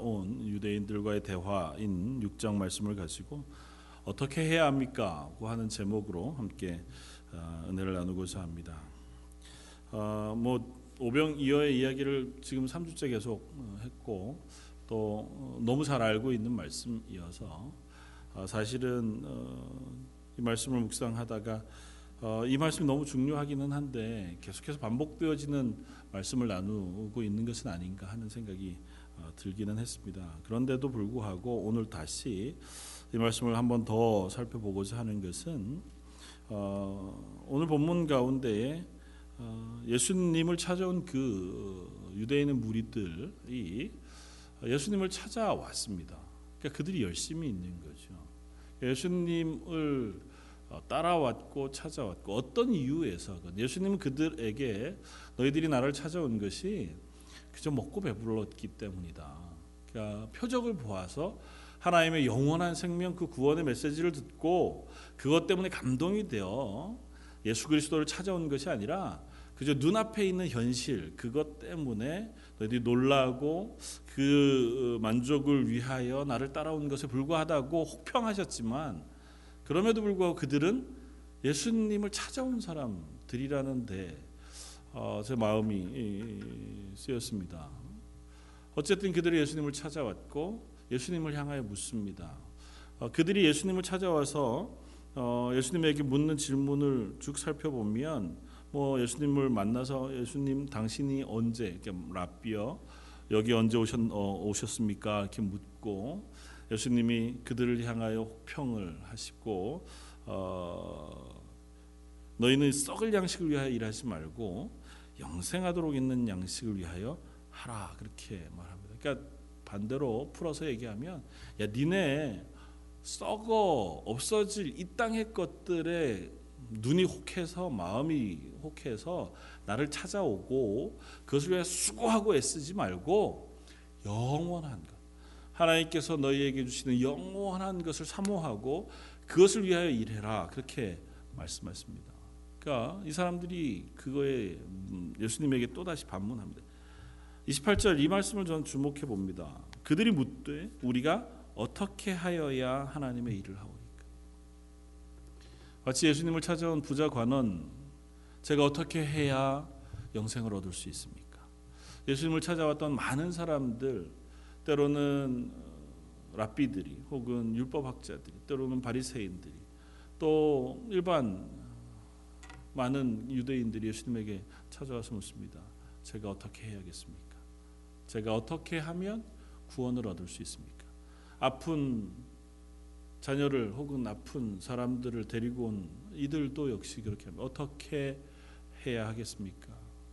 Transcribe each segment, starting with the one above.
온 유대인들과의 대화인 6장 말씀을 가지고 어떻게 해야 합니까? 고 하는 제목으로 함께 어, 은혜를 나누고자 합니다. 어, 뭐 오병이어의 이야기를 지금 3주째 계속 어, 했고 또 너무 잘 알고 있는 말씀이어서 사실은 이 말씀을 묵상하다가 이 말씀이 너무 중요하기는 한데 계속해서 반복되어지는 말씀을 나누고 있는 것은 아닌가 하는 생각이 어, 들기는 했습니다. 그런데도 불구하고 오늘 다시 이 말씀을 한번 더 살펴보고자 하는 것은 어, 오늘 본문 가운데에 어, 예수님을 찾아온 그 유대인의 무리들이 예수님을 찾아왔습니다. 그러니까 그들이 열심히 있는 거죠. 예수님을 따라왔고 찾아왔고 어떤 이유에서건 예수님은 그들에게 너희들이 나를 찾아온 것이 그저 먹고 배불렀기 때문이다. 그러니까 표적을 보아서 하나님의 영원한 생명 그 구원의 메시지를 듣고 그것 때문에 감동이 되어 예수 그리스도를 찾아온 것이 아니라 그저 눈앞에 있는 현실 그것 때문에 너희들이 놀라고 그 만족을 위하여 나를 따라온 것에 불과하다고 혹평하셨지만 그럼에도 불구하고 그들은 예수님을 찾아온 사람들이라는데 어, 제 마음이 쓰였습니다. 어쨌든 그들이 예수님을 찾아왔고 예수님을 향하여 묻습니다. 어, 그들이 예수님을 찾아와서 어, 예수님에게 묻는 질문을 쭉 살펴보면 뭐 예수님을 만나서 예수님 당신이 언제 이렇게 라비어 여기 언제 오셨, 어, 오셨습니까? 이렇게 묻고 예수님이 그들을 향하여 혹평을 하시고 어, 너희는 썩을 양식을 위하여 일하지 말고 영생하도록 있는 양식을 위하여 하라 그렇게 말합니다. 그러니까 반대로 풀어서 얘기하면 야 니네 썩어 없어질 이 땅의 것들에 눈이 혹해서 마음이 혹해서 나를 찾아오고 그것을 위해 수고하고 애쓰지 말고 영원한 것 하나님께서 너희에게 주시는 영원한 것을 사모하고 그것을 위하여 일해라 그렇게 말씀하십니다. 그러니까 이 사람들이 그거에 음, 예수님에게 또 다시 반문합니다. 28절 이 말씀을 저는 주목해 봅니다. 그들이 묻되 우리가 어떻게 하여야 하나님의 일을 하오리까? 마치 예수님을 찾아온 부자 관원 제가 어떻게 해야 영생을 얻을 수 있습니까? 예수님을 찾아왔던 많은 사람들 때로는 어, 랍비들이 혹은 율법 학자들이 때로는 바리새인들이 또 일반 많은 유대인들이 예수님에게 찾아와서 묻습니다. 제가 어떻게 해야겠습니까? 제가 어떻게 하면 구원을 얻을 수 있습니까? 아픈 자녀를 혹은 아픈 사람들을 데리고 온 이들도 역시 그렇게 합니다. 어떻게 해야 하겠습니까?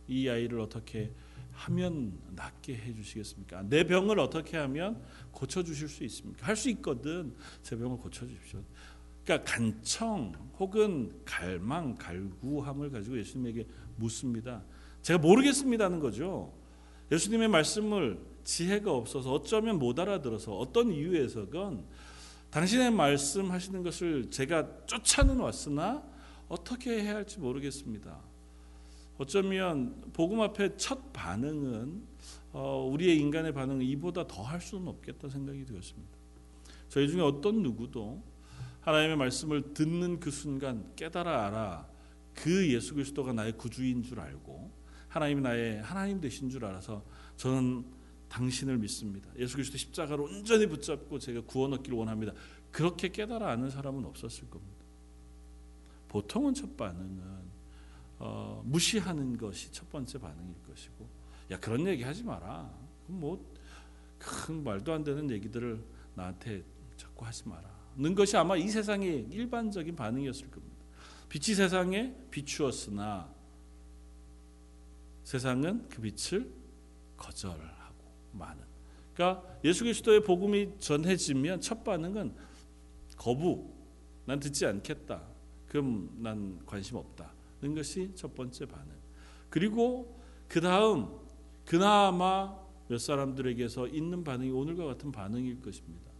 이 아이를 어떻게 하면 낫게 해 주시겠습니까? 내 병을 어떻게 하면 고쳐 주실 수 있습니까? 할 수 있거든. 제 병을 고쳐 주십시오. 그러니까 간청 혹은 갈망, 갈구함을 가지고 예수님에게 묻습니다. 제가 모르겠습니다는 거죠. 예수님의 말씀을 지혜가 없어서 어쩌면 못 알아들어서 어떤 이유에서건 당신의 말씀하시는 것을 제가 쫓아는 왔으나 어떻게 해야 할지 모르겠습니다. 어쩌면 복음 앞에 첫 반응은 어, 우리의 인간의 반응은 이보다 더 할 수는 없겠다 생각이 되었습니다. 저희 중에 어떤 누구도 하나님의 말씀을 듣는 그 순간 깨달아 알아 그 예수 그리스도가 나의 구주인 줄 알고 하나님이 나의 하나님 되신 줄 알아서 저는 당신을 믿습니다. 예수 그리스도 십자가로 온전히 붙잡고 제가 구원 얻기를 원합니다. 그렇게 깨달아 아는 사람은 없었을 겁니다. 보통은 첫 반응은 어, 무시하는 것이 첫 번째 반응일 것이고, 야 그런 얘기 하지 마라. 뭐큰 말도 안 되는 얘기들을 나한테 자꾸 하지 마라. 는 것이 아마 이 세상의 일반적인 반응이었을 겁니다. 빛이 세상에 비추었으나 세상은 그 빛을 거절하고 마는. 그러니까 예수 그리스도의 복음이 전해지면 첫 반응은 거부. 난 듣지 않겠다. 그럼 난 관심 없다. 는 것이 첫 번째 반응. 그리고 그 다음 그나마 몇 사람들에게서 있는 반응이 오늘과 같은 반응일 것입니다.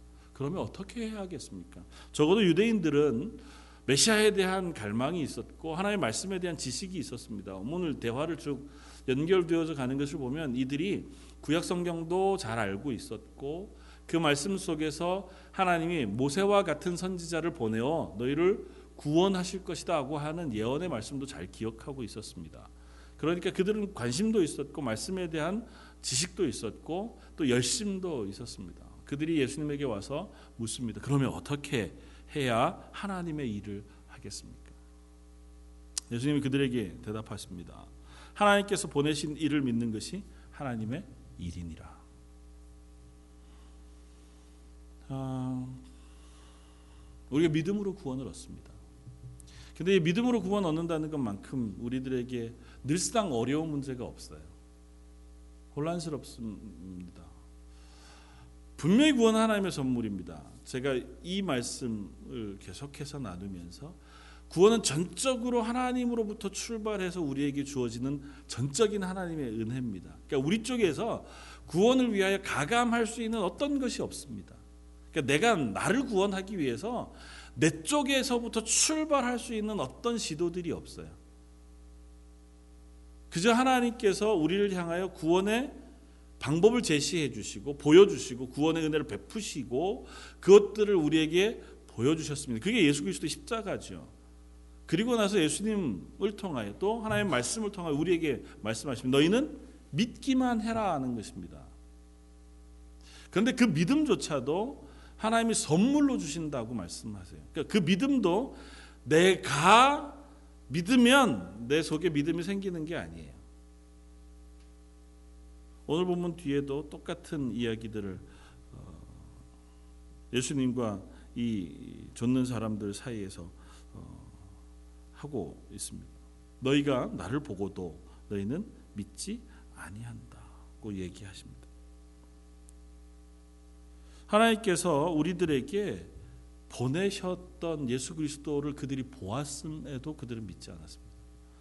그러면 어떻게 해야겠습니까? 적어도 유대인들은 메시아에 대한 갈망이 있었고 하나님의 말씀에 대한 지식이 있었습니다. 오늘 대화를 쭉 연결되어져 가는 것을 보면 이들이 구약 성경도 잘 알고 있었고 그 말씀 속에서 하나님이 모세와 같은 선지자를 보내어 너희를 구원하실 것이다고 하는 예언의 말씀도 잘 기억하고 있었습니다. 그러니까 그들은 관심도 있었고 말씀에 대한 지식도 있었고 또 열심도 있었습니다. 그들이 예수님에게 와서 묻습니다. 그러면 어떻게 해야 하나님의 일을 하겠습니까? 예수님이 그들에게 대답하십니다. 하나님께서 보내신 일을 믿는 것이 하나님의 일이니라. 아, 우리가 믿음으로 구원을 얻습니다. 근데 이 믿음으로 구원 얻는다는 것만큼 우리들에게 늘상 어려운 문제가 없어요. 혼란스럽습니다. 분명히 구원 하나님의 선물입니다. 제가 이 말씀을 계속해서 나누면서 구원은 전적으로 하나님으로부터 출발해서 우리에게 주어지는 전적인 하나님의 은혜입니다. 그러니까 우리 쪽에서 구원을 위하여 가감할 수 있는 어떤 것이 없습니다. 그러니까 내가 나를 구원하기 위해서 내 쪽에서부터 출발할 수 있는 어떤 시도들이 없어요. 그저 하나님께서 우리를 향하여 구원의 방법을 제시해 주시고 보여주시고 구원의 은혜를 베푸시고 그것들을 우리에게 보여주셨습니다. 그게 예수 그리스도 십자가죠. 그리고 나서 예수님을 통하여 또 하나님의 말씀을 통하여 우리에게 말씀하십니다. 너희는 믿기만 해라 하는 것입니다. 그런데 그 믿음조차도 하나님이 선물로 주신다고 말씀하세요. 그러니까 그 믿음도 내가 믿으면 내 속에 믿음이 생기는 게 아니에요. 오늘 본문 뒤에도 똑같은 이야기들을 어, 예수님과 이 좇는 사람들 사이에서 하고 있습니다. 너희가 나를 보고도 너희는 믿지 아니한다고 얘기하십니다. 하나님께서 우리들에게 보내셨던 예수 그리스도를 그들이 보았음에도 그들은 믿지 않았습니다.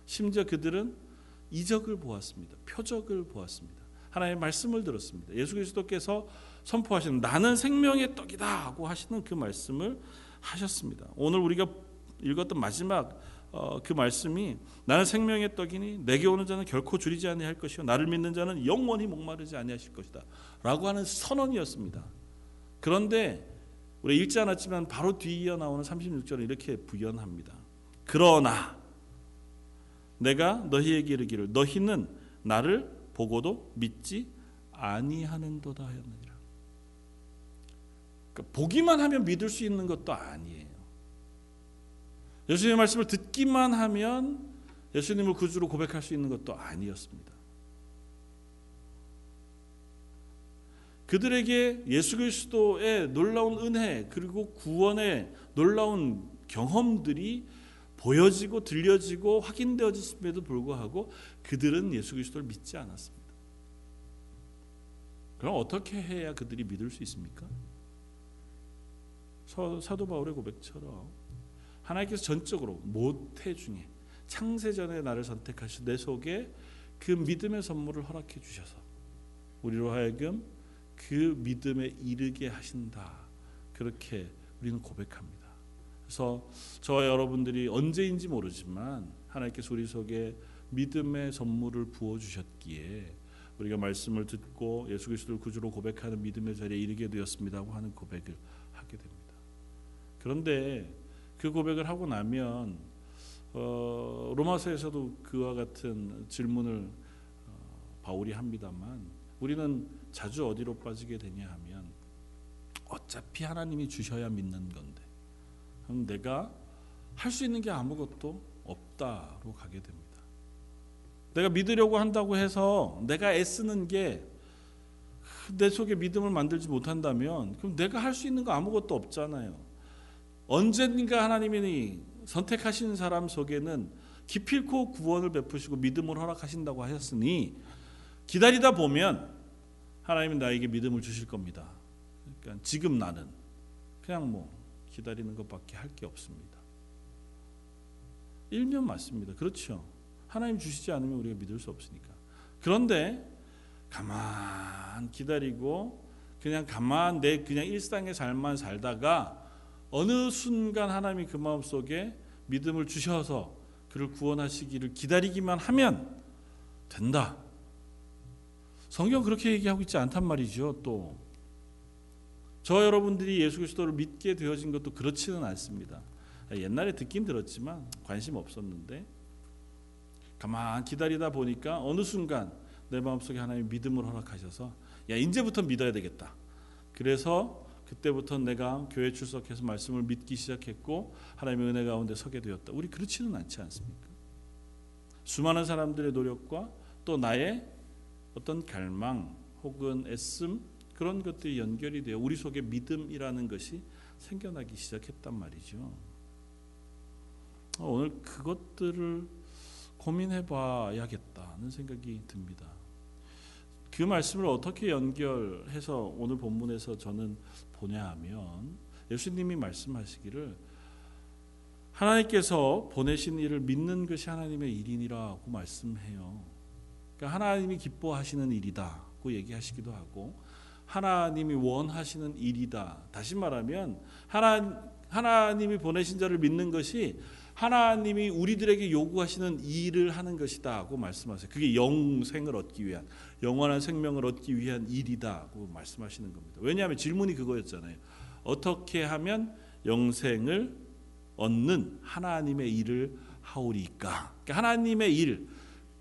심지어 그들은 이적을 보았습니다. 표적을 보았습니다. 하나님의 말씀을 들었습니다. 예수 그리스도께서 선포하시는 나는 생명의 떡이다 하고 하시는 그 말씀을 하셨습니다. 오늘 우리가 읽었던 마지막 어, 그 말씀이 나는 생명의 떡이니 내게 오는 자는 결코 줄이지 아니할 것이요 나를 믿는 자는 영원히 목마르지 아니하실 것이다라고 하는 선언이었습니다. 그런데 우리 읽지 않았지만 바로 뒤이어 나오는 36절은 이렇게 부연합니다. 그러나 내가 너희에게 이르기를 너희는 나를 보고도 믿지 아니하는도다 하였느니라. 그러니까 보기만 하면 믿을 수 있는 것도 아니에요. 예수님의 말씀을 듣기만 하면 예수님을 구주로 고백할 수 있는 것도 아니었습니다. 그들에게 예수 그리스도의 놀라운 은혜 그리고 구원의 놀라운 경험들이 보여지고 들려지고 확인되어졌음에도 불구하고 그들은 예수 그리스도를 믿지 않았습니다. 그럼 어떻게 해야 그들이 믿을 수 있습니까? 사도 바울의 고백처럼 하나님께서 전적으로 모태 중에 창세전에 나를 선택하셔 내 속에 그 믿음의 선물을 허락해 주셔서 우리로 하여금 그 믿음에 이르게 하신다. 그렇게 우리는 고백합니다. 그래서 저와 여러분들이 언제인지 모르지만 하나님께서 우리 속에 믿음의 선물을 부어 주셨기에 우리가 말씀을 듣고 예수 그리스도를 구주로 고백하는 믿음의 자리에 이르게 되었습니다고 하는 고백을 하게 됩니다. 그런데 그 고백을 하고 나면 어, 로마서에서도 그와 같은 질문을 어, 바울이 합니다만 우리는 자주 어디로 빠지게 되냐 하면 어차피 하나님이 주셔야 믿는 건데 내가 할 수 있는 게 아무것도 없다로 가게 됩니다. 내가 믿으려고 한다고 해서 내가 애쓰는 게 내 속에 믿음을 만들지 못한다면 그럼 내가 할 수 있는 거 아무것도 없잖아요. 언젠가 하나님이 선택하신 사람 속에는 기필코 구원을 베푸시고 믿음을 허락하신다고 하셨으니 기다리다 보면 하나님은 나에게 믿음을 주실 겁니다. 그러니까 지금 나는 그냥 뭐 기다리는 것밖에 할 게 없습니다. 일면 맞습니다. 그렇죠. 하나님 주시지 않으면 우리가 믿을 수 없으니까. 그런데 가만 기다리고 그냥 가만 내 그냥 일상의 삶만 살다가 어느 순간 하나님이 그 마음 속에 믿음을 주셔서 그를 구원하시기를 기다리기만 하면 된다. 성경 그렇게 얘기하고 있지 않단 말이죠. 또 저 여러분들이 예수 그리스도를 믿게 되어진 것도 그렇지는 않습니다. 옛날에 듣긴 들었지만 관심 없었는데 가만 기다리다 보니까 어느 순간 내 마음속에 하나님 믿음을 허락하셔서 야 이제부터 믿어야 되겠다. 그래서 그때부터 내가 교회 출석해서 말씀을 믿기 시작했고 하나님의 은혜 가운데 서게 되었다. 우리 그렇지는 않지 않습니까? 수많은 사람들의 노력과 또 나의 어떤 갈망 혹은 애씀 그런 것들이 연결이 되어 우리 속에 믿음이라는 것이 생겨나기 시작했단 말이죠. 어, 오늘 그것들을 고민해 봐야겠다는 생각이 듭니다. 그 말씀을 어떻게 연결해서 오늘 본문에서 저는 보냐 하면 예수님이 말씀하시기를 하나님께서 보내신 일을 믿는 것이 하나님의 일이라고 말씀해요. 그러니까 하나님이 기뻐하시는 일이다고 얘기하시기도 하고 하나님이 원하시는 일이다. 다시 말하면 하나 하나님이 보내신 자를 믿는 것이 하나님이 우리들에게 요구하시는 일을 하는 것이다고 말씀하세요. 그게 영생을 얻기 위한 영원한 생명을 얻기 위한 일이다고 말씀하시는 겁니다. 왜냐하면 질문이 그거였잖아요. 어떻게 하면 영생을 얻는 하나님의 일을 하오리까? 그러니까 하나님의 일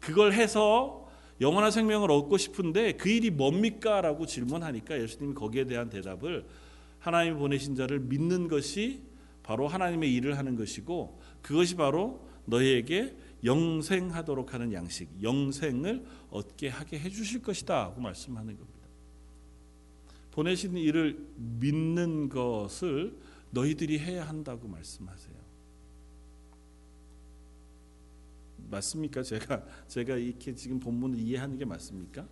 그걸 해서 영원한 생명을 얻고 싶은데 그 일이 뭡니까?라고 질문하니까 예수님이 거기에 대한 대답을 하나님 보내신 자를 믿는 것이 바로 하나님의 일을 하는 것이고 그것이 바로 너희에게 영생하도록 하는 양식, 영생을 얻게 하게 해 주실 것이다고 말씀하는 겁니다. 보내신 일을 믿는 것을 너희들이 해야 한다고 말씀하세요. 맞습니까? 제가 제가 이렇게 지금 본문을 이해하는 게 맞습니까?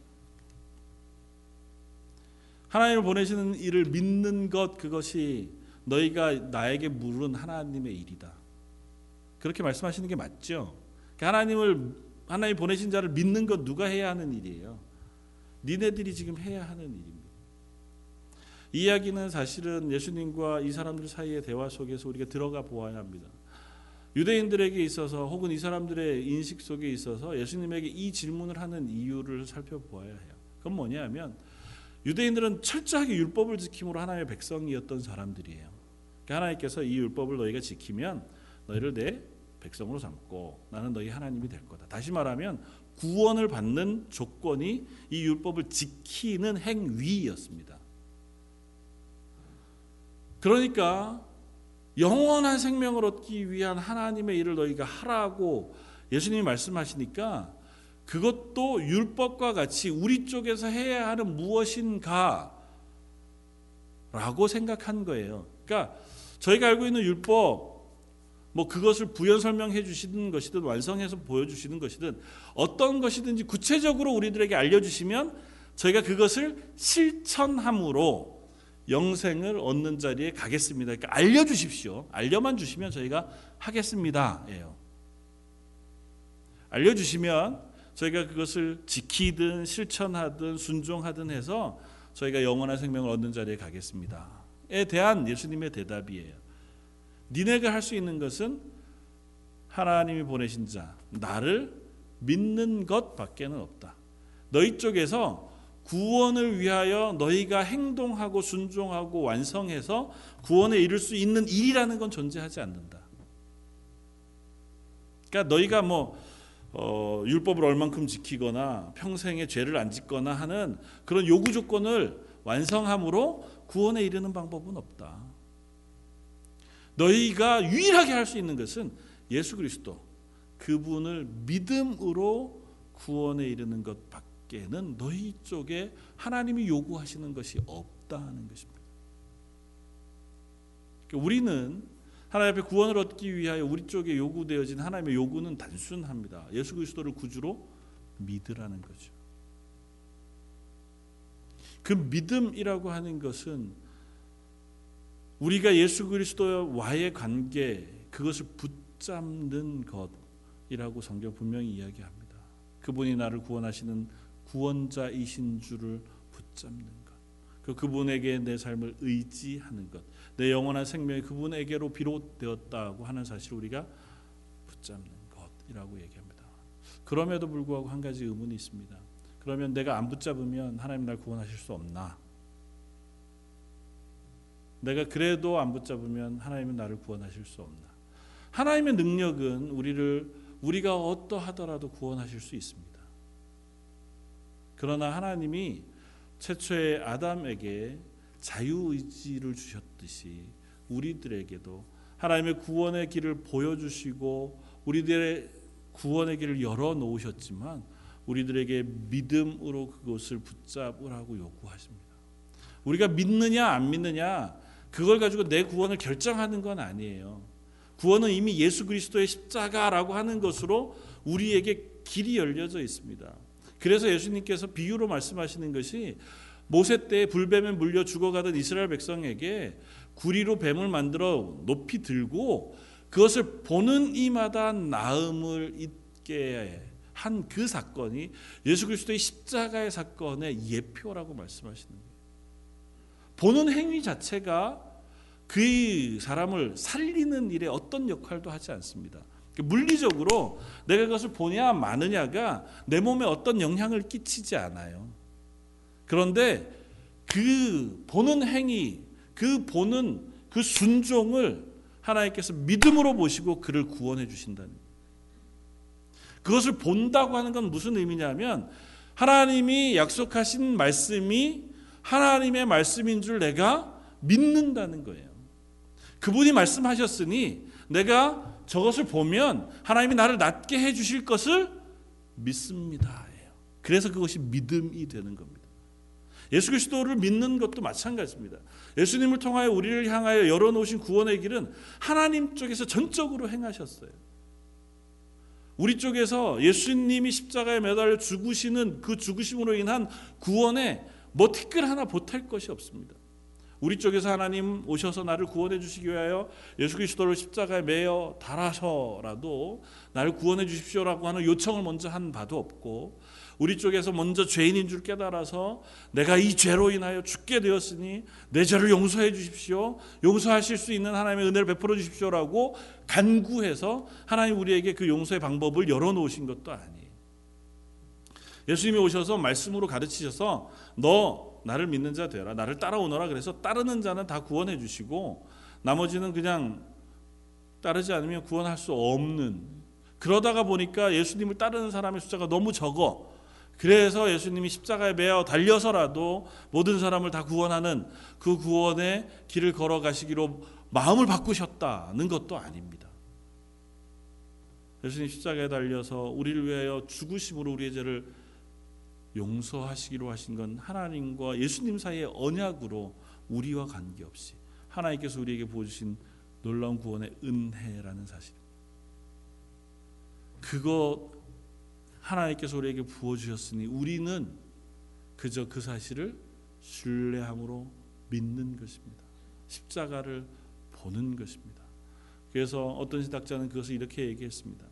하나님을 보내시는 일을 믿는 것 그것이 너희가 나에게 물은 하나님의 일이다. 그렇게 말씀하시는 게 맞죠? 그러니까 하나님을 하나님 보내신 자를 믿는 것 누가 해야 하는 일이에요? 니네들이 지금 해야 하는 일입니다. 이 이야기는 사실은 예수님과 이 사람들 사이의 대화 속에서 우리가 들어가 보아야 합니다. 유대인들에게 있어서 혹은 이 사람들의 인식 속에 있어서 예수님에게 이 질문을 하는 이유를 살펴보아야 해요. 그건 뭐냐면 유대인들은 철저하게 율법을 지킴으로 하나님의 백성이었던 사람들이에요. 그러니까 하나님께서 이 율법을 너희가 지키면 너희를 내 백성으로 삼고 나는 너희 하나님이 될 거다. 다시 말하면 구원을 받는 조건이 이 율법을 지키는 행위였습니다. 그러니까 영원한 생명을 얻기 위한 하나님의 일을 너희가 하라고 예수님이 말씀하시니까 그것도 율법과 같이 우리 쪽에서 해야 하는 무엇인가 라고 생각한 거예요. 그러니까 저희가 알고 있는 율법 뭐 그것을 부연 설명해 주시는 것이든 완성해서 보여주시는 것이든 어떤 것이든지 구체적으로 우리들에게 알려주시면 저희가 그것을 실천함으로 영생을 얻는 자리에 가겠습니다. 그러니까 알려주십시오. 알려만 주시면 저희가 하겠습니다 예요. 알려주시면 저희가 그것을 지키든 실천하든 순종하든 해서 저희가 영원한 생명을 얻는 자리에 가겠습니다.에 대한 예수님의 대답이에요. 니네가 할 수 있는 것은 하나님이 보내신 자 나를 믿는 것밖에는 없다. 너희 쪽에서 구원을 위하여 너희가 행동하고 순종하고 완성해서 구원에 이를 수 있는 일이라는 건 존재하지 않는다. 그러니까 너희가 뭐 어, 율법을 얼만큼 지키거나 평생에 죄를 안 짓거나 하는 그런 요구 조건을 완성함으로 구원에 이르는 방법은 없다. 너희가 유일하게 할 수 있는 것은 예수 그리스도 그분을 믿음으로 구원에 이르는 것밖에 는 너희 쪽에 하나님이 요구하시는 것이 없다는 것입니다. 그러니까 우리는 하나님 앞에 구원을 얻기 위하여 우리 쪽에 요구되어진 하나님의 요구는 단순합니다. 예수 그리스도를 구주로 믿으라는 거죠. 그 믿음이라고 하는 것은 우리가 예수 그리스도와의 관계 그것을 붙잡는 것이라고 성경 분명히 이야기합니다. 그분이 나를 구원하시는 구원자이신 줄을 붙잡는 것. 그 그분에게 내 삶을 의지하는 것. 내 영원한 생명이 그분에게로 비롯되었다고 하는 사실 우리가 붙잡는 것이라고 얘기합니다. 그럼에도 불구하고 한 가지 의문이 있습니다. 그러면 내가 안 붙잡으면 하나님 날 구원하실 수 없나? 내가 그래도 안 붙잡으면 하나님은 나를 구원하실 수 없나? 하나님의 능력은 우리를 우리가 어떠하더라도 구원하실 수 있습니다. 그러나 하나님이 최초의 아담에게 자유의지를 주셨듯이 우리들에게도 하나님의 구원의 길을 보여주시고 우리들의 구원의 길을 열어 놓으셨지만 우리들에게 믿음으로 그것을 붙잡으라고 요구하십니다. 우리가 믿느냐 안 믿느냐 그걸 가지고 내 구원을 결정하는 건 아니에요. 구원은 이미 예수 그리스도의 십자가라고 하는 것으로 우리에게 길이 열려져 있습니다. 그래서 예수님께서 비유로 말씀하시는 것이 모세 때 불뱀에 물려 죽어가던 이스라엘 백성에게 구리로 뱀을 만들어 높이 들고 그것을 보는 이마다 나음을 잊게 한 그 사건이 예수 그리스도의 십자가의 사건의 예표라고 말씀하시는 거예요. 보는 행위 자체가 그 사람을 살리는 일에 어떤 역할도 하지 않습니다. 물리적으로 내가 그것을 보냐 마느냐가 내 몸에 어떤 영향을 끼치지 않아요. 그런데 그 보는 행위, 그 보는 그 순종을 하나님께서 믿음으로 보시고 그를 구원해 주신다는 그것을 본다고 하는 건 무슨 의미냐면 하나님이 약속하신 말씀이 하나님의 말씀인 줄 내가 믿는다는 거예요. 그분이 말씀하셨으니 내가 저것을 보면 하나님이 나를 낫게 해 주실 것을 믿습니다. 그래서 그것이 믿음이 되는 겁니다. 예수 그리스도를 믿는 것도 마찬가지입니다. 예수님을 통하여 우리를 향하여 열어놓으신 구원의 길은 하나님 쪽에서 전적으로 행하셨어요. 우리 쪽에서 예수님이 십자가에 매달려 죽으시는 그 죽으심으로 인한 구원에 뭐 티끌 하나 보탤 것이 없습니다. 우리 쪽에서 하나님 오셔서 나를 구원해 주시기 위하여 예수 그리스도를 십자가에 매어 달아서라도 나를 구원해 주십시오라고 하는 요청을 먼저 한 바도 없고 우리 쪽에서 먼저 죄인인 줄 깨달아서 내가 이 죄로 인하여 죽게 되었으니 내 죄를 용서해 주십시오. 용서하실 수 있는 하나님의 은혜를 베풀어 주십시오라고 간구해서 하나님 우리에게 그 용서의 방법을 열어 놓으신 것도 아니에요. 예수님이 오셔서 말씀으로 가르치셔서 너 나를 믿는 자 되라. 나를 따라오너라. 그래서 따르는 자는 다 구원해 주시고 나머지는 그냥 따르지 않으면 구원할 수 없는 그러다가 보니까 예수님을 따르는 사람의 숫자가 너무 적어. 그래서 예수님이 십자가에 매어 달려서라도 모든 사람을 다 구원하는 그 구원의 길을 걸어가시기로 마음을 바꾸셨다는 것도 아닙니다. 예수님 십자가에 달려서 우리를 위하여 죽으심으로 우리의 죄를 용서하시기로 하신 건 하나님과 예수님 사이의 언약으로 우리와 관계없이 하나님께서 우리에게 보여주신 놀라운 구원의 은혜라는 사실. 그거 하나님께서 우리에게 부어 주셨으니 우리는 그저 그 사실을 신뢰함으로 믿는 것입니다. 십자가를 보는 것입니다. 그래서 어떤 신학자는 그것을 이렇게 얘기했습니다.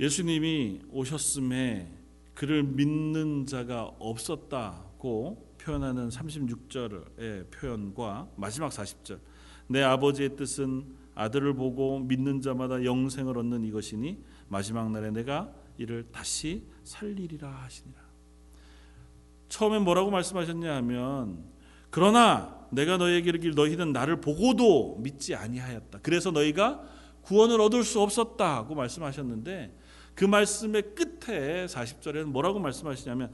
예수님이 오셨음에 그를 믿는 자가 없었다고 표현하는 36절의 표현과 마지막 40절 내 아버지의 뜻은 아들을 보고 믿는 자마다 영생을 얻는 이것이니 마지막 날에 내가 이를 다시 살리리라 하시니라. 처음에 뭐라고 말씀하셨냐 하면 그러나 내가 너희에게 이르길 너희는 나를 보고도 믿지 아니하였다. 그래서 너희가 구원을 얻을 수 없었다고 말씀하셨는데 그 말씀의 끝에 40절에는 뭐라고 말씀하시냐면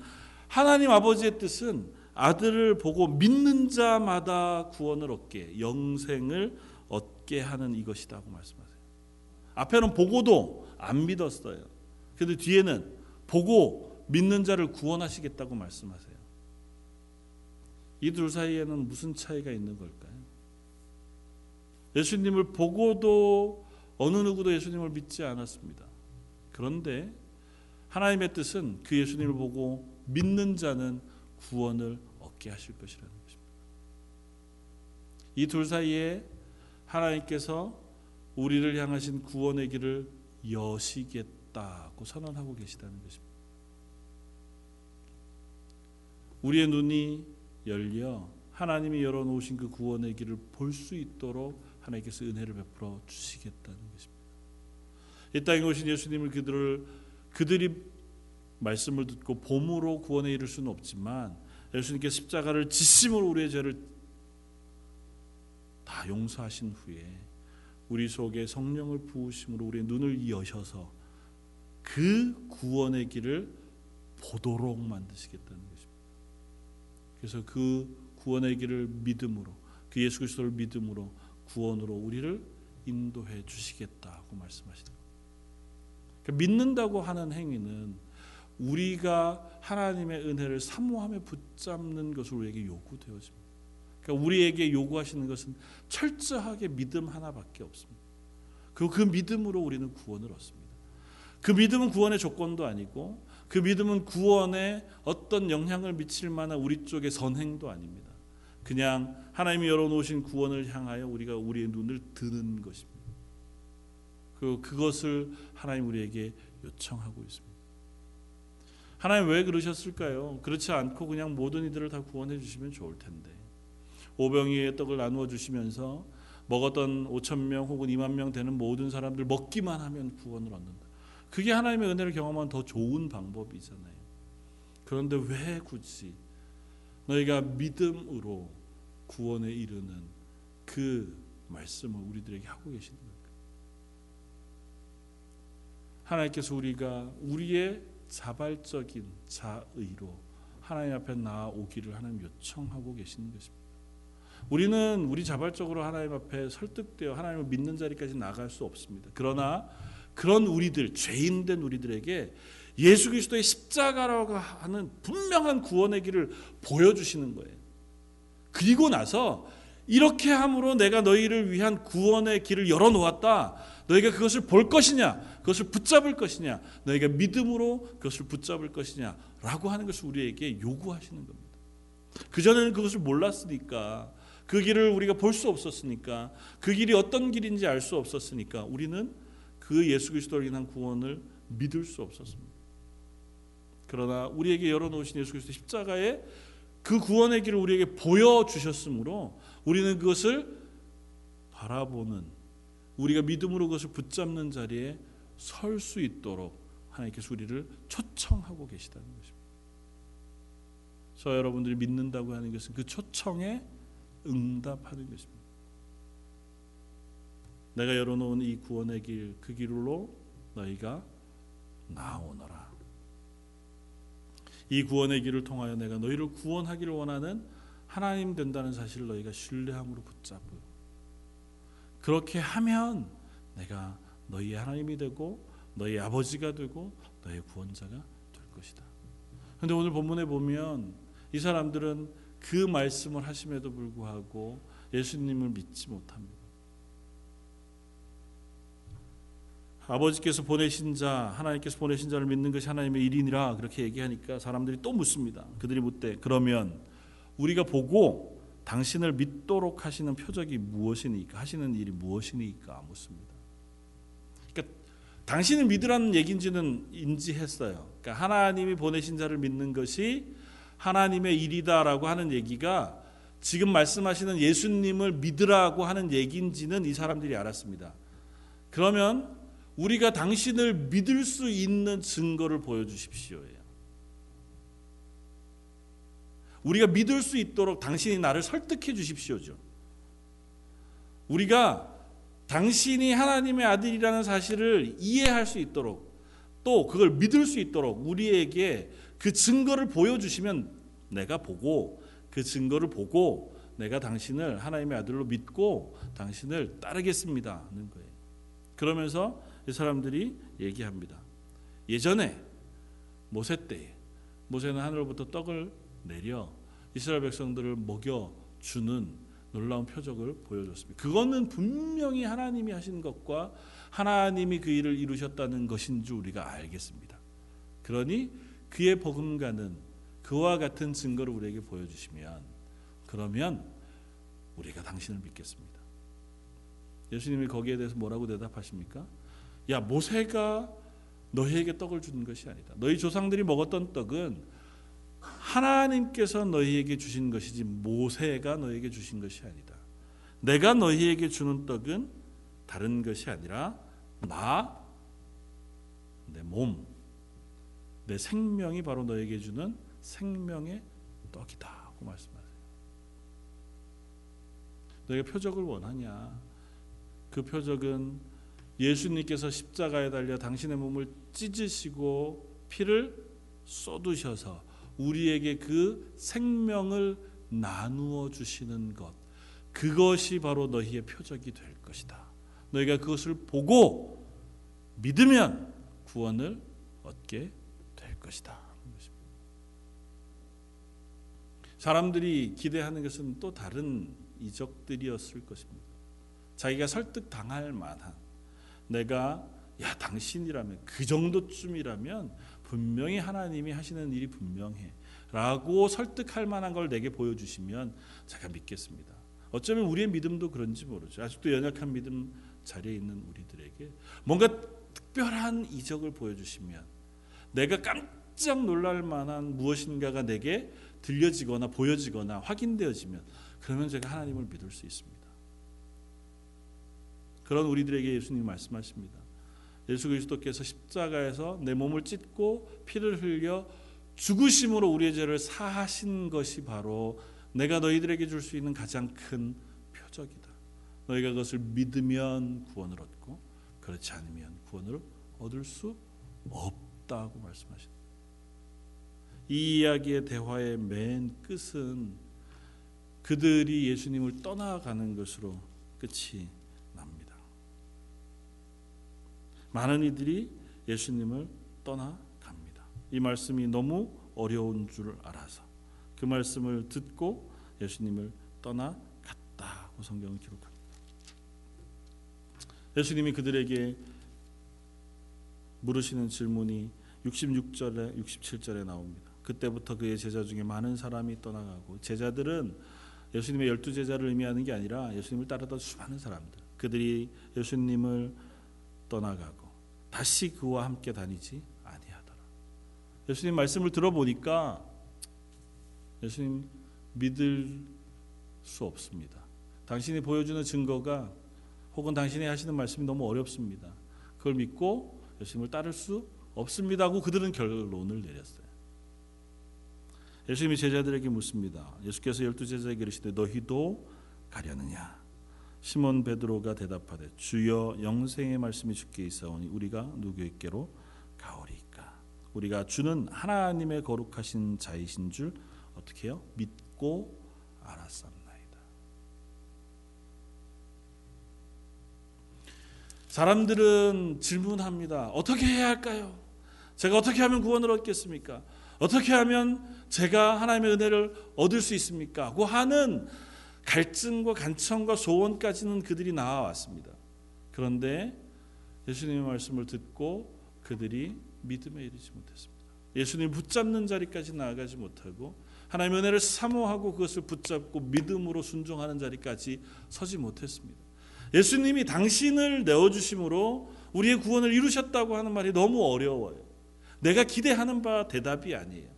하나님 아버지의 뜻은 아들을 보고 믿는 자마다 구원을 얻게 영생을 얻게 하는 이것이다고 말씀하세요. 앞에는 보고도 안 믿었어요. 근데 뒤에는 보고 믿는 자를 구원하시겠다고 말씀하세요. 이 둘 사이에는 무슨 차이가 있는 걸까요? 예수님을 보고도 어느 누구도 예수님을 믿지 않았습니다. 그런데 하나님의 뜻은 그 예수님을 보고 믿는 자는 구원을 얻게 하실 것이라는 것입니다. 이 둘 사이에 하나님께서 우리를 향하신 구원의 길을 여시겠다고 선언하고 계시다는 것입니다. 우리의 눈이 열려 하나님이 열어놓으신 그 구원의 길을 볼 수 있도록 하나님께서 은혜를 베풀어 주시겠다는 것입니다. 이 땅에 오신 예수님을 그들을 그들이 말씀을 듣고 봄으로 구원에 이를 수는 없지만 예수님께 십자가를 지심으로 우리의 죄를 다 용서하신 후에 우리 속에 성령을 부으심으로 우리의 눈을 여셔서 그 구원의 길을 보도록 만드시겠다는 것입니다. 그래서 그 구원의 길을 믿음으로 그 예수 그리스도를 믿음으로 구원으로 우리를 인도해 주시겠다고 말씀하시는 그러니까 믿는다고 하는 행위는 우리가 하나님의 은혜를 사모함에 붙잡는 것을 우리에게 요구되어집니다. 그러니까 우리에게 요구하시는 것은 철저하게 믿음 하나밖에 없습니다. 그리고 그 믿음으로 우리는 구원을 얻습니다. 그 믿음은 구원의 조건도 아니고 그 믿음은 구원에 어떤 영향을 미칠 만한 우리 쪽의 선행도 아닙니다. 그냥 하나님이 열어놓으신 구원을 향하여 우리가 우리의 눈을 드는 것입니다. 그 그것을 하나님 우리에게 요청하고 있습니다. 하나님 왜 그러셨을까요? 그렇지 않고 그냥 모든 이들을 다 구원해 주시면 좋을 텐데. 오병이의 떡을 나누어 주시면서 먹었던 5천 명 혹은 2만 명 되는 모든 사람들 먹기만 하면 구원을 얻는다. 그게 하나님의 은혜를 경험한 더 좋은 방법이잖아요. 그런데 왜 굳이 너희가 믿음으로 구원에 이르는 그 말씀을 우리들에게 하고 계시는 걸까? 하나님께서 우리가 우리의 자발적인 자의로 하나님 앞에 나아오기를 하나님 요청하고 계시는 것입니다. 우리는 우리 자발적으로 하나님 앞에 설득되어 하나님을 믿는 자리까지 나갈 수 없습니다. 그러나 그런 우리들 죄인된 우리들에게 예수 그리스도의 십자가라고 하는 분명한 구원의 길을 보여주시는 거예요. 그리고 나서 이렇게 함으로 내가 너희를 위한 구원의 길을 열어놓았다. 너희가 그것을 볼 것이냐, 그것을 붙잡을 것이냐, 너희가 믿음으로 그것을 붙잡을 것이냐, 라고 하는 것을 우리에게 요구하시는 겁니다. 그전에는 그것을 몰랐으니까, 그 길을 우리가 볼 수 없었으니까, 그 길이 어떤 길인지 알 수 없었으니까, 우리는 그 예수 그리스도를 인한 구원을 믿을 수 없었습니다. 그러나 우리에게 열어놓으신 예수 그리스도 십자가에 그 구원의 길을 우리에게 보여주셨으므로 우리는 그것을 바라보는 우리가 믿음으로 그것을 붙잡는 자리에 설 수 있도록 하나님께서 우리를 초청하고 계시다는 것입니다. 저 여러분들이 믿는다고 하는 것은 그 초청에 응답하는 것입니다. 내가 열어놓은 이 구원의 길, 그 길로 너희가 나오너라. 이 구원의 길을 통하여 내가 너희를 구원하기를 원하는 하나님 된다는 사실을 너희가 신뢰함으로 붙잡고 그렇게 하면 내가 너희의 하나님이 되고 너희의 아버지가 되고 너희의 구원자가 될 것이다. 그런데 오늘 본문에 보면 이 사람들은 그 말씀을 하심에도 불구하고 예수님을 믿지 못합니다. 아버지께서 보내신 자, 하나님께서 보내신 자를 믿는 것이 하나님의 일이니라 그렇게 얘기하니까 사람들이 또 묻습니다. 그들이 묻되 그러면 우리가 보고 당신을 믿도록 하시는 표적이 무엇이니까 하시는 일이 무엇이니까 묻습니다. 그러니까 당신을 믿으라는 얘긴지는 인지했어요. 그러니까 하나님이 보내신 자를 믿는 것이 하나님의 일이다라고 하는 얘기가 지금 말씀하시는 예수님을 믿으라고 하는 얘긴지는 이 사람들이 알았습니다. 그러면 우리가 당신을 믿을 수 있는 증거를 보여주십시오예요. 우리가 믿을 수 있도록 당신이 나를 설득해 주십시오죠. 우리가 당신이 하나님의 아들이라는 사실을 이해할 수 있도록 또 그걸 믿을 수 있도록 우리에게 그 증거를 보여주시면 내가 보고 그 증거를 보고 내가 당신을 하나님의 아들로 믿고 당신을 따르겠습니다. 는 거예요. 그러면서 이 사람들이 얘기합니다. 예전에 모세 때에 모세는 하늘로부터 떡을 내려 이스라엘 백성들을 먹여 주는 놀라운 표적을 보여줬습니다. 그거는 분명히 하나님이 하신 것과 하나님이 그 일을 이루셨다는 것인 줄 우리가 알겠습니다. 그러니 그의 복음가는 그와 같은 증거를 우리에게 보여주시면 그러면 우리가 당신을 믿겠습니다. 예수님이 거기에 대해서 뭐라고 대답하십니까? 야 모세가 너희에게 떡을 주는 것이 아니다. 너희 조상들이 먹었던 떡은 하나님께서 너희에게 주신 것이지 모세가 너희에게 주신 것이 아니다. 내가 너희에게 주는 떡은 다른 것이 아니라 나, 내 몸, 내 생명이 바로 너에게 주는 생명의 떡이다고 말씀하세요. 너희가 표적을 원하냐? 그 표적은 예수님께서 십자가에 달려 당신의 몸을 찢으시고 피를 쏟으셔서 우리에게 그 생명을 나누어 주시는 것. 그것이 바로 너희의 표적이 될 것이다. 너희가 그것을 보고 믿으면 구원을 얻게 될 것이다. 사람들이 기대하는 것은 또 다른 이적들이었을 것입니다. 자기가 설득 당할 만한 내가 야 당신이라면 그 정도쯤이라면 분명히 하나님이 하시는 일이 분명해 라고 설득할 만한 걸 내게 보여주시면 제가 믿겠습니다. 어쩌면 우리의 믿음도 그런지 모르죠. 아직도 연약한 믿음 자리에 있는 우리들에게 뭔가 특별한 이적을 보여주시면 내가 깜짝 놀랄 만한 무엇인가가 내게 들려지거나 보여지거나 확인되어지면 그러면 제가 하나님을 믿을 수 있습니다. 그런 우리들에게 예수님 말씀하십니다. 예수 그리스도께서 십자가에서 내 몸을 찢고 피를 흘려 죽으심으로 우리의 죄를 사하신 것이 바로 내가 너희들에게 줄 수 있는 가장 큰 표적이다. 너희가 그것을 믿으면 구원을 얻고 그렇지 않으면 구원을 얻을 수 없다고 말씀하십니다. 이 이야기의 대화의 맨 끝은 그들이 예수님을 떠나가는 것으로 끝이 납니다. 많은 이들이 예수님을 떠나갑니다. 이 말씀이 너무 어려운 줄 알아서 그 말씀을 듣고 예수님을 떠나갔다고 성경은 기록합니다. 예수님이 그들에게 물으시는 질문이 66절에 67절에 나옵니다. 그때부터 그의 제자 중에 많은 사람이 떠나가고 제자들은 예수님의 열두 제자를 의미하는 게 아니라 예수님을 따르던 수많은 사람들 그들이 예수님을 떠나가고 다시 그와 함께 다니지 아니하더라. 예수님 말씀을 들어보니까 예수님 믿을 수 없습니다. 당신이 보여주는 증거가 혹은 당신이 하시는 말씀이 너무 어렵습니다. 그걸 믿고 예수님을 따를 수 없습니다 하고 그들은 결론을 내렸어요. 예수님이 제자들에게 묻습니다. 예수께서 열두 제자에게 이르시되 너희도 가려느냐? 시몬 베드로가 대답하되 주여 영생의 말씀이 주께 있사오니 우리가 누구에게로 가오리까? 우리가 주는 하나님의 거룩하신 자이신 줄 어떻게 요 믿고 알았습나이다. 사람들은 질문합니다. 어떻게 해야 할까요? 제가 어떻게 하면 구원을 얻겠습니까? 어떻게 하면 제가 하나님의 은혜를 얻을 수 있습니까? 고 하는 갈증과 간청과 소원까지는 그들이 나와왔습니다. 그런데 예수님의 말씀을 듣고 그들이 믿음에 이르지 못했습니다. 예수님 붙잡는 자리까지 나아가지 못하고 하나님의 은혜를 사모하고 그것을 붙잡고 믿음으로 순종하는 자리까지 서지 못했습니다. 예수님이 당신을 내어주심으로 우리의 구원을 이루셨다고 하는 말이 너무 어려워요. 내가 기대하는 바 대답이 아니에요.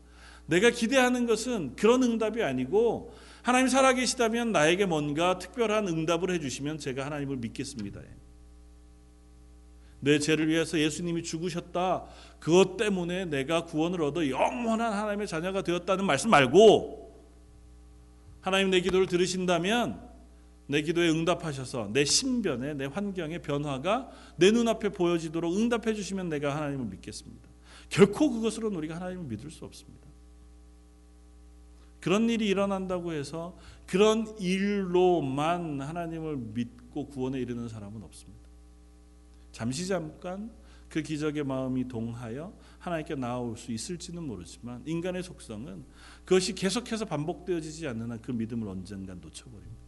내가 기대하는 것은 그런 응답이 아니고 하나님 살아계시다면 나에게 뭔가 특별한 응답을 해주시면 제가 하나님을 믿겠습니다. 내 죄를 위해서 예수님이 죽으셨다. 그것 때문에 내가 구원을 얻어 영원한 하나님의 자녀가 되었다는 말씀 말고 하나님 내 기도를 들으신다면 내 기도에 응답하셔서 내 신변에 내 환경의 변화가 내 눈앞에 보여지도록 응답해 주시면 내가 하나님을 믿겠습니다. 결코 그것으로는 우리가 하나님을 믿을 수 없습니다. 그런 일이 일어난다고 해서 그런 일로만 하나님을 믿고 구원에 이르는 사람은 없습니다. 잠시 잠깐 그 기적의 마음이 동하여 하나님께 나아올 수 있을지는 모르지만 인간의 속성은 그것이 계속해서 반복되어지지 않는 한 그 믿음을 언젠간 놓쳐버립니다.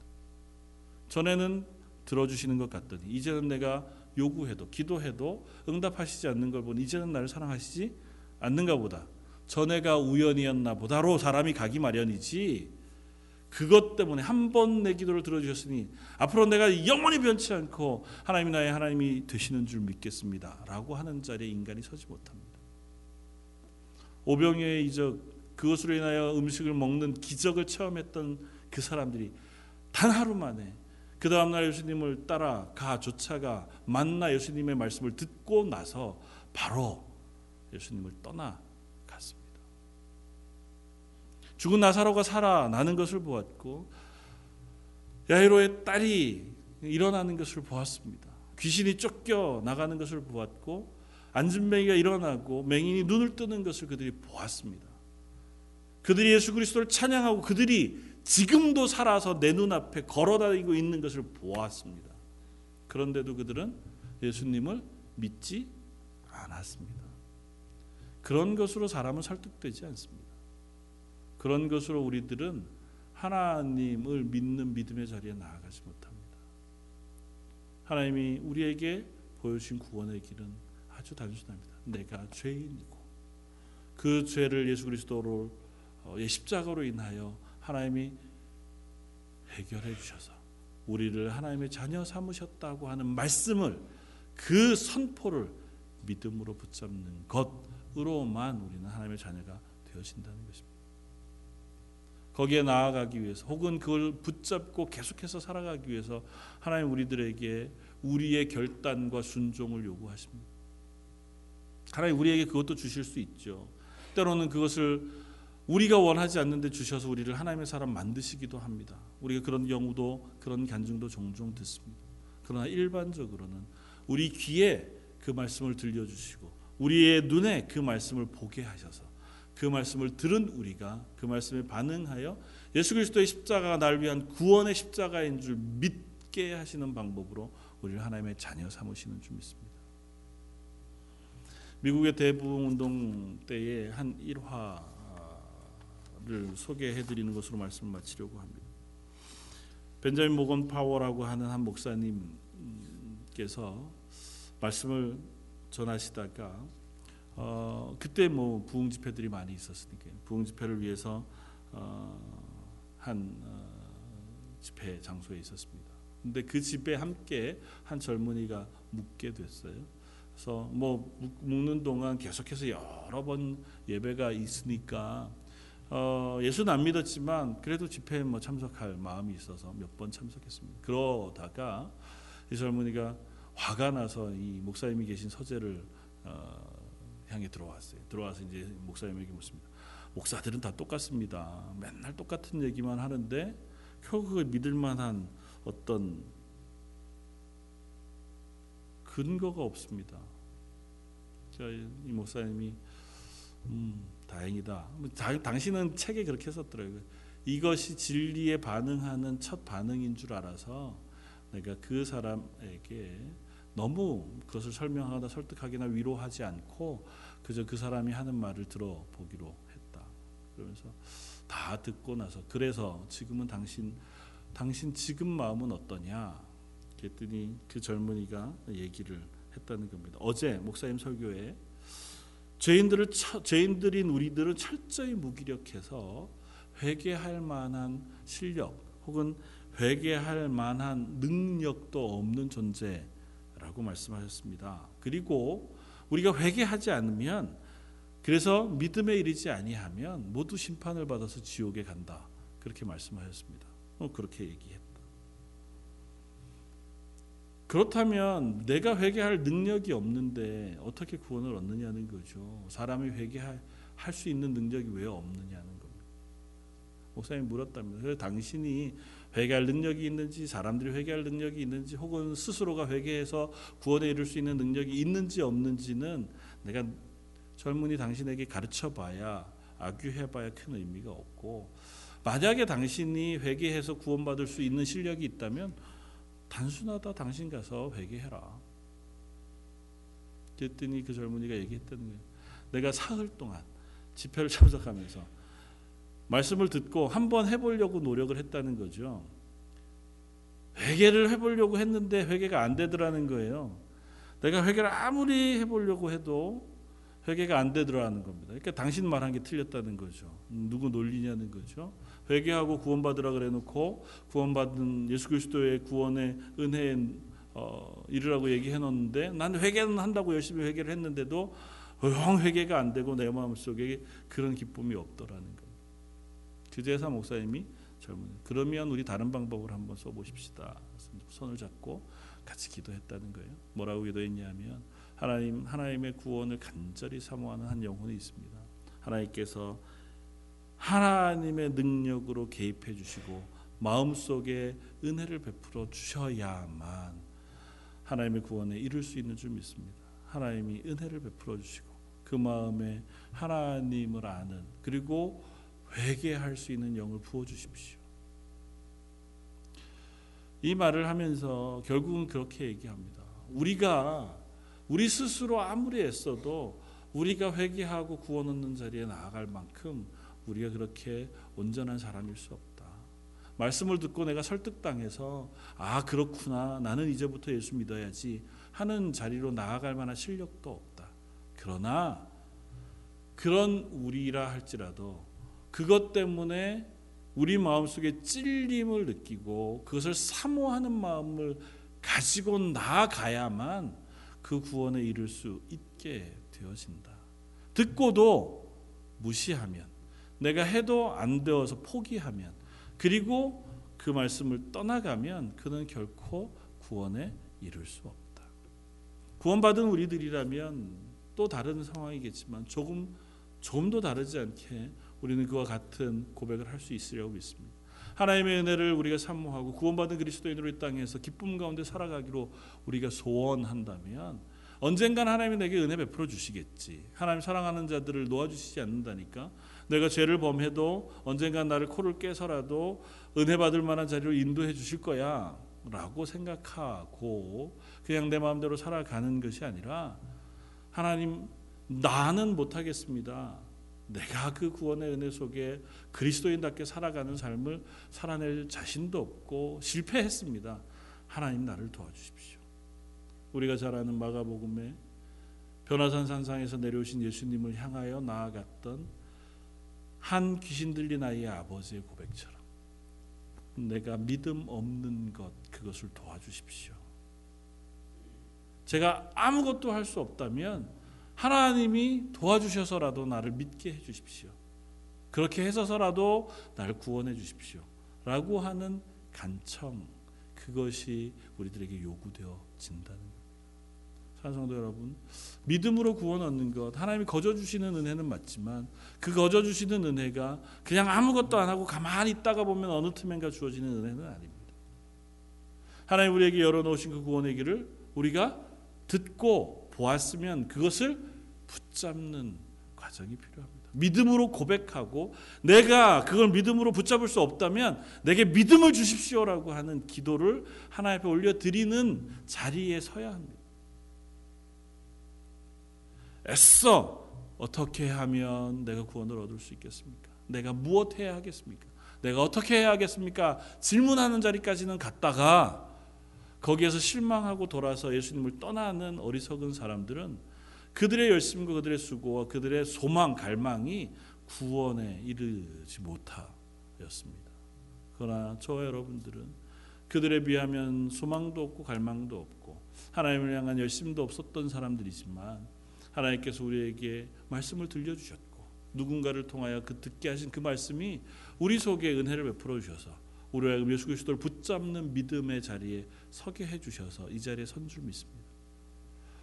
전에는 들어주시는 것 같더니 이제는 내가 요구해도 기도해도 응답하시지 않는 걸 보니 이제는 나를 사랑하시지 않는가 보다. 전에가 우연이었나 보다로 사람이 가기 마련이지. 그것 때문에 한 번 내 기도를 들어주셨으니 앞으로 내가 영원히 변치 않고 하나님이 나의 하나님이 되시는 줄 믿겠습니다 라고 하는 자리에 인간이 서지 못합니다. 오병이의 이적 그것으로 인하여 음식을 먹는 기적을 체험했던 그 사람들이 단 하루 만에 그 다음날 예수님을 따라 가 쫓아가 만나 예수님의 말씀을 듣고 나서 바로 예수님을 떠나 죽은 나사로가 살아나는 것을 보았고 야이로의 딸이 일어나는 것을 보았습니다. 귀신이 쫓겨 나가는 것을 보았고 안진뱅이가 일어나고 맹인이 눈을 뜨는 것을 그들이 보았습니다. 그들이 예수 그리스도를 찬양하고 그들이 지금도 살아서 내 눈앞에 걸어다니고 있는 것을 보았습니다. 그런데도 그들은 예수님을 믿지 않았습니다. 그런 것으로 사람은 설득되지 않습니다. 그런 것으로 우리들은 하나님을 믿는 믿음의 자리에 나아가지 못합니다. 하나님이 우리에게 보여주신 구원의 길은 아주 단순합니다. 내가 죄인이고 그 죄를 예수 그리스도로 어, 예 십자가로 인하여 하나님이 해결해 주셔서 우리를 하나님의 자녀 삼으셨다고 하는 말씀을 그 선포를 믿음으로 붙잡는 것 으로만 우리는 하나님의 자녀가 되어진다는 것입니다. 거기에 나아가기 위해서 혹은 그걸 붙잡고 계속해서 살아가기 위해서 하나님 우리들에게 우리의 결단과 순종을 요구하십니다. 하나님 우리에게 그것도 주실 수 있죠. 때로는 그것을 우리가 원하지 않는데 주셔서 우리를 하나님의 사람 만드시기도 합니다. 우리가 그런 경우도 그런 간증도 종종 듣습니다. 그러나 일반적으로는 우리 귀에 그 말씀을 들려주시고 우리의 눈에 그 말씀을 보게 하셔서 그 말씀을 들은 우리가 그 말씀에 반응하여 예수 그리스도의 십자가가 날 위한 구원의 십자가인 줄 믿게 하시는 방법으로 우리를 하나님의 자녀 삼으시는 줄 믿습니다. 미국의 대부흥 운동 때의 한 일화를 소개해 드리는 것으로 말씀을 마치려고 합니다. 벤자민 모건 파워라고 하는 한 목사님께서 말씀을 전하시다가 어, 그때 뭐 부흥 집회들이 많이 있었으니까 부흥 집회를 위해서 어, 한 어, 집회 장소에 있었습니다. 근데 그 집에 함께 한 젊은이가 묵게 됐어요. 그래서 뭐 묵는 동안 계속해서 여러 번 예배가 있으니까 어, 예수는 안 믿었지만 그래도 집회에 뭐 참석할 마음이 있어서 몇 번 참석했습니다. 그러다가 이 젊은이가 화가 나서 이 목사님이 계신 서재를 어, 향해 들어왔어요. 들어와서 이제 목사님에게 묻습니다. 목사들은 다 똑같습니다. 맨날 똑같은 얘기만 하는데 결국 그 믿을 만한 어떤 근거가 없습니다. 이 목사님이 음, 다행이다. 당신은 책에 그렇게 썼더라고요. 이것이 진리에 반응하는 첫 반응인 줄 알아서 내가 그 사람에게 너무 그것을 설명하거나 설득하거나 위로하지 않고 그저 그 사람이 하는 말을 들어보기로 했다. 그러면서 다 듣고 나서 그래서 지금은 당신 당신 지금 마음은 어떠냐? 그랬더니 그 젊은이가 얘기를 했다는 겁니다. 어제 목사님 설교에 죄인들을 죄인들인 우리들은 철저히 무기력해서 회개할 만한 실력 혹은 회개할 만한 능력도 없는 존재 라고 말씀하셨습니다. 그리고 우리가 회개하지 않으면 그래서 믿음에 이르지 아니하면 모두 심판을 받아서 지옥에 간다. 그렇게 말씀하셨습니다. 어, 그렇게 얘기했다. 그렇다면 내가 회개할 능력이 없는데 어떻게 구원을 얻느냐는 거죠. 사람이 회개할 수 있는 능력이 왜 없느냐는 겁니다. 목사님 물었답니다. 그래서 당신이 회개할 능력이 있는지 사람들이 회개할 능력이 있는지 혹은 스스로가 회개해서 구원에 이를 수 있는 능력이 있는지 없는지는 내가 젊은이 당신에게 가르쳐 봐야 악유해 봐야 큰 의미가 없고 만약에 당신이 회개해서 구원받을 수 있는 실력이 있다면 단순하다 당신 가서 회개해라. 그랬더니 그 젊은이가 얘기했다는 거예요. 내가 사흘 동안 집회를 참석하면서 말씀을 듣고 한번 해보려고 노력을 했다는 거죠. 회개를 해보려고 했는데 회개가 안 되더라는 거예요. 내가 회개를 아무리 해보려고 해도 회개가 안 되더라는 겁니다. 그러니까 당신 말한 게 틀렸다는 거죠. 누구 논리냐는 거죠. 회개하고 구원받으라 그래놓고 구원받은 예수 그리스도의 구원의 은혜에 어, 이르라고 얘기해 놓는데 난 회개는 한다고 열심히 회개를 했는데도 영 회개가 안 되고 내 마음 속에 그런 기쁨이 없더라는 겁니다. 주제사 목사님이 젊은 그러면 우리 다른 방법을 한번 써보십시다. 손을 잡고 같이 기도했다는 거예요. 뭐라고 기도했냐면 하나님 하나님의 구원을 간절히 사모하는 한 영혼이 있습니다. 하나님께서 하나님의 능력으로 개입해 주시고 마음속에 은혜를 베풀어 주셔야만 하나님의 구원에 이룰 수 있는 줄 믿습니다. 하나님이 은혜를 베풀어 주시고 그 마음에 하나님을 아는 그리고 회개할 수 있는 영을 부어 주십시오. 이 말을 하면서 결국은 그렇게 얘기합니다. 우리가 우리 스스로 아무리 애써도 우리가 회개하고 구원 얻는 자리에 나아갈 만큼 우리가 그렇게 온전한 사람일 수 없다. 말씀을 듣고 내가 설득당해서 아 그렇구나 나는 이제부터 예수 믿어야지 하는 자리로 나아갈 만한 실력도 없다. 그러나 그런 우리라 할지라도 그것 때문에 우리 마음속에 찔림을 느끼고 그것을 사모하는 마음을 가지고 나아가야만 그 구원에 이를 수 있게 되어진다. 듣고도 무시하면 내가 해도 안 되어서 포기하면 그리고 그 말씀을 떠나가면 그는 결코 구원에 이를 수 없다. 구원받은 우리들이라면 또 다른 상황이겠지만 조금 좀더 다르지 않게 우리는 그와 같은 고백을 할 수 있으려고 믿습니다. 하나님의 은혜를 우리가 사모하고 구원받은 그리스도인으로 이 땅에서 기쁨 가운데 살아가기로 우리가 소원한다면 언젠간 하나님이 내게 은혜 베풀어 주시겠지. 하나님 사랑하는 자들을 놓아주시지 않는다니까. 내가 죄를 범해도 언젠간 나를 코를 깨서라도 은혜 받을 만한 자리로 인도해 주실 거야. 라고 생각하고 그냥 내 마음대로 살아가는 것이 아니라 하나님 나는 못하겠습니다. 내가 그 구원의 은혜 속에 그리스도인답게 살아가는 삶을 살아낼 자신도 없고 실패했습니다. 하나님 나를 도와주십시오. 우리가 잘 아는 마가복음에 변화산 산상에서 내려오신 예수님을 향하여 나아갔던 한 귀신 들린 아이의 아버지의 고백처럼 내가 믿음 없는 것 그것을 도와주십시오. 제가 아무것도 할 수 없다면 하나님이 도와주셔서라도 나를 믿게 해 주십시오. 그렇게 해서서라도 나를 구원해 주십시오. 라고 하는 간청 그것이 우리들에게 요구되어진다는 것. 사성도 여러분, 믿음으로 구원 얻는 것 하나님이 거저 주시는 은혜는 맞지만 그 거저 주시는 은혜가 그냥 아무것도 안 하고 가만히 있다가 보면 어느 틈엔가 주어지는 은혜는 아닙니다. 하나님 우리에게 열어놓으신 그 구원의 길을 우리가 듣고 보았으면 그것을 붙잡는 과정이 필요합니다. 믿음으로 고백하고 내가 그걸 믿음으로 붙잡을 수 없다면 내게 믿음을 주십시오라고 하는 기도를 하나님 앞에 올려 드리는 자리에 서야 합니다. 애써 어떻게 하면 내가 구원을 얻을 수 있겠습니까? 내가 무엇 해야 하겠습니까? 내가 어떻게 해야 하겠습니까? 질문하는 자리까지는 갔다가 거기에서 실망하고 돌아서 예수님을 떠나는 어리석은 사람들은 그들의 열심과 그들의 수고와 그들의 소망, 갈망이 구원에 이르지 못하였습니다. 그러나 저와 여러분들은 그들에 비하면 소망도 없고 갈망도 없고 하나님을 향한 열심도 없었던 사람들이지만 하나님께서 우리에게 말씀을 들려주셨고 누군가를 통하여 그 듣게 하신 그 말씀이 우리 속에 은혜를 베풀어 주셔서 우리가 예수 그리스도를 붙잡는 믿음의 자리에 서게 해 주셔서 이 자리에 선 줄 믿습니다.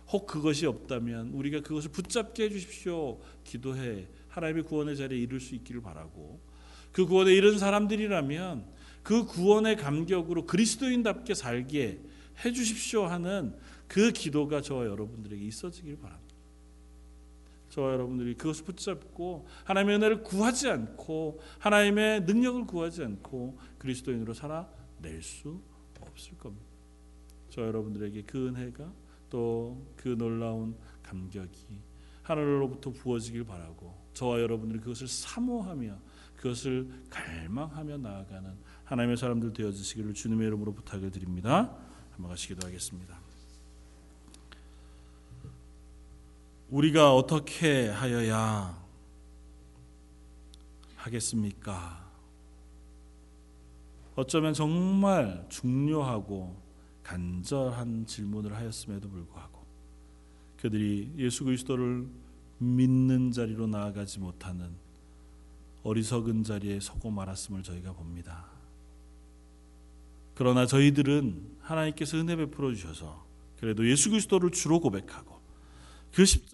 혹 그것이 없다면 우리가 그것을 붙잡게 해 주십시오. 기도해 하나님의 구원의 자리에 이룰 수 있기를 바라고 그 구원에 이른 사람들이라면 그 구원의 감격으로 그리스도인답게 살게 해 주십시오 하는 그 기도가 저와 여러분들에게 있어지길 바랍니다. 저와 여러분들이 그것을 붙잡고 하나님의 은혜를 구하지 않고 하나님의 능력을 구하지 않고 그리스도인으로 살아낼 수 없을 겁니다. 저 여러분들에게 그 은혜가 또 그 놀라운 감격이 하늘로부터 부어지길 바라고 저와 여러분들이 그것을 사모하며 그것을 갈망하며 나아가는 하나님의 사람들 되어 주시기를 주님의 이름으로 부탁을 드립니다. 한번 같이 기도 하겠습니다. 우리가 어떻게 하여야 하겠습니까? 어쩌면 정말 중요하고 간절한 질문을 하였음에도 불구하고 그들이 예수 그리스도를 믿는 자리로 나아가지 못하는 어리석은 자리에 서고 말았음을 저희가 봅니다. 그러나 저희들은 하나님께서 은혜 베풀어 주셔서 그래도 예수 그리스도를 주로 고백하고 그 십자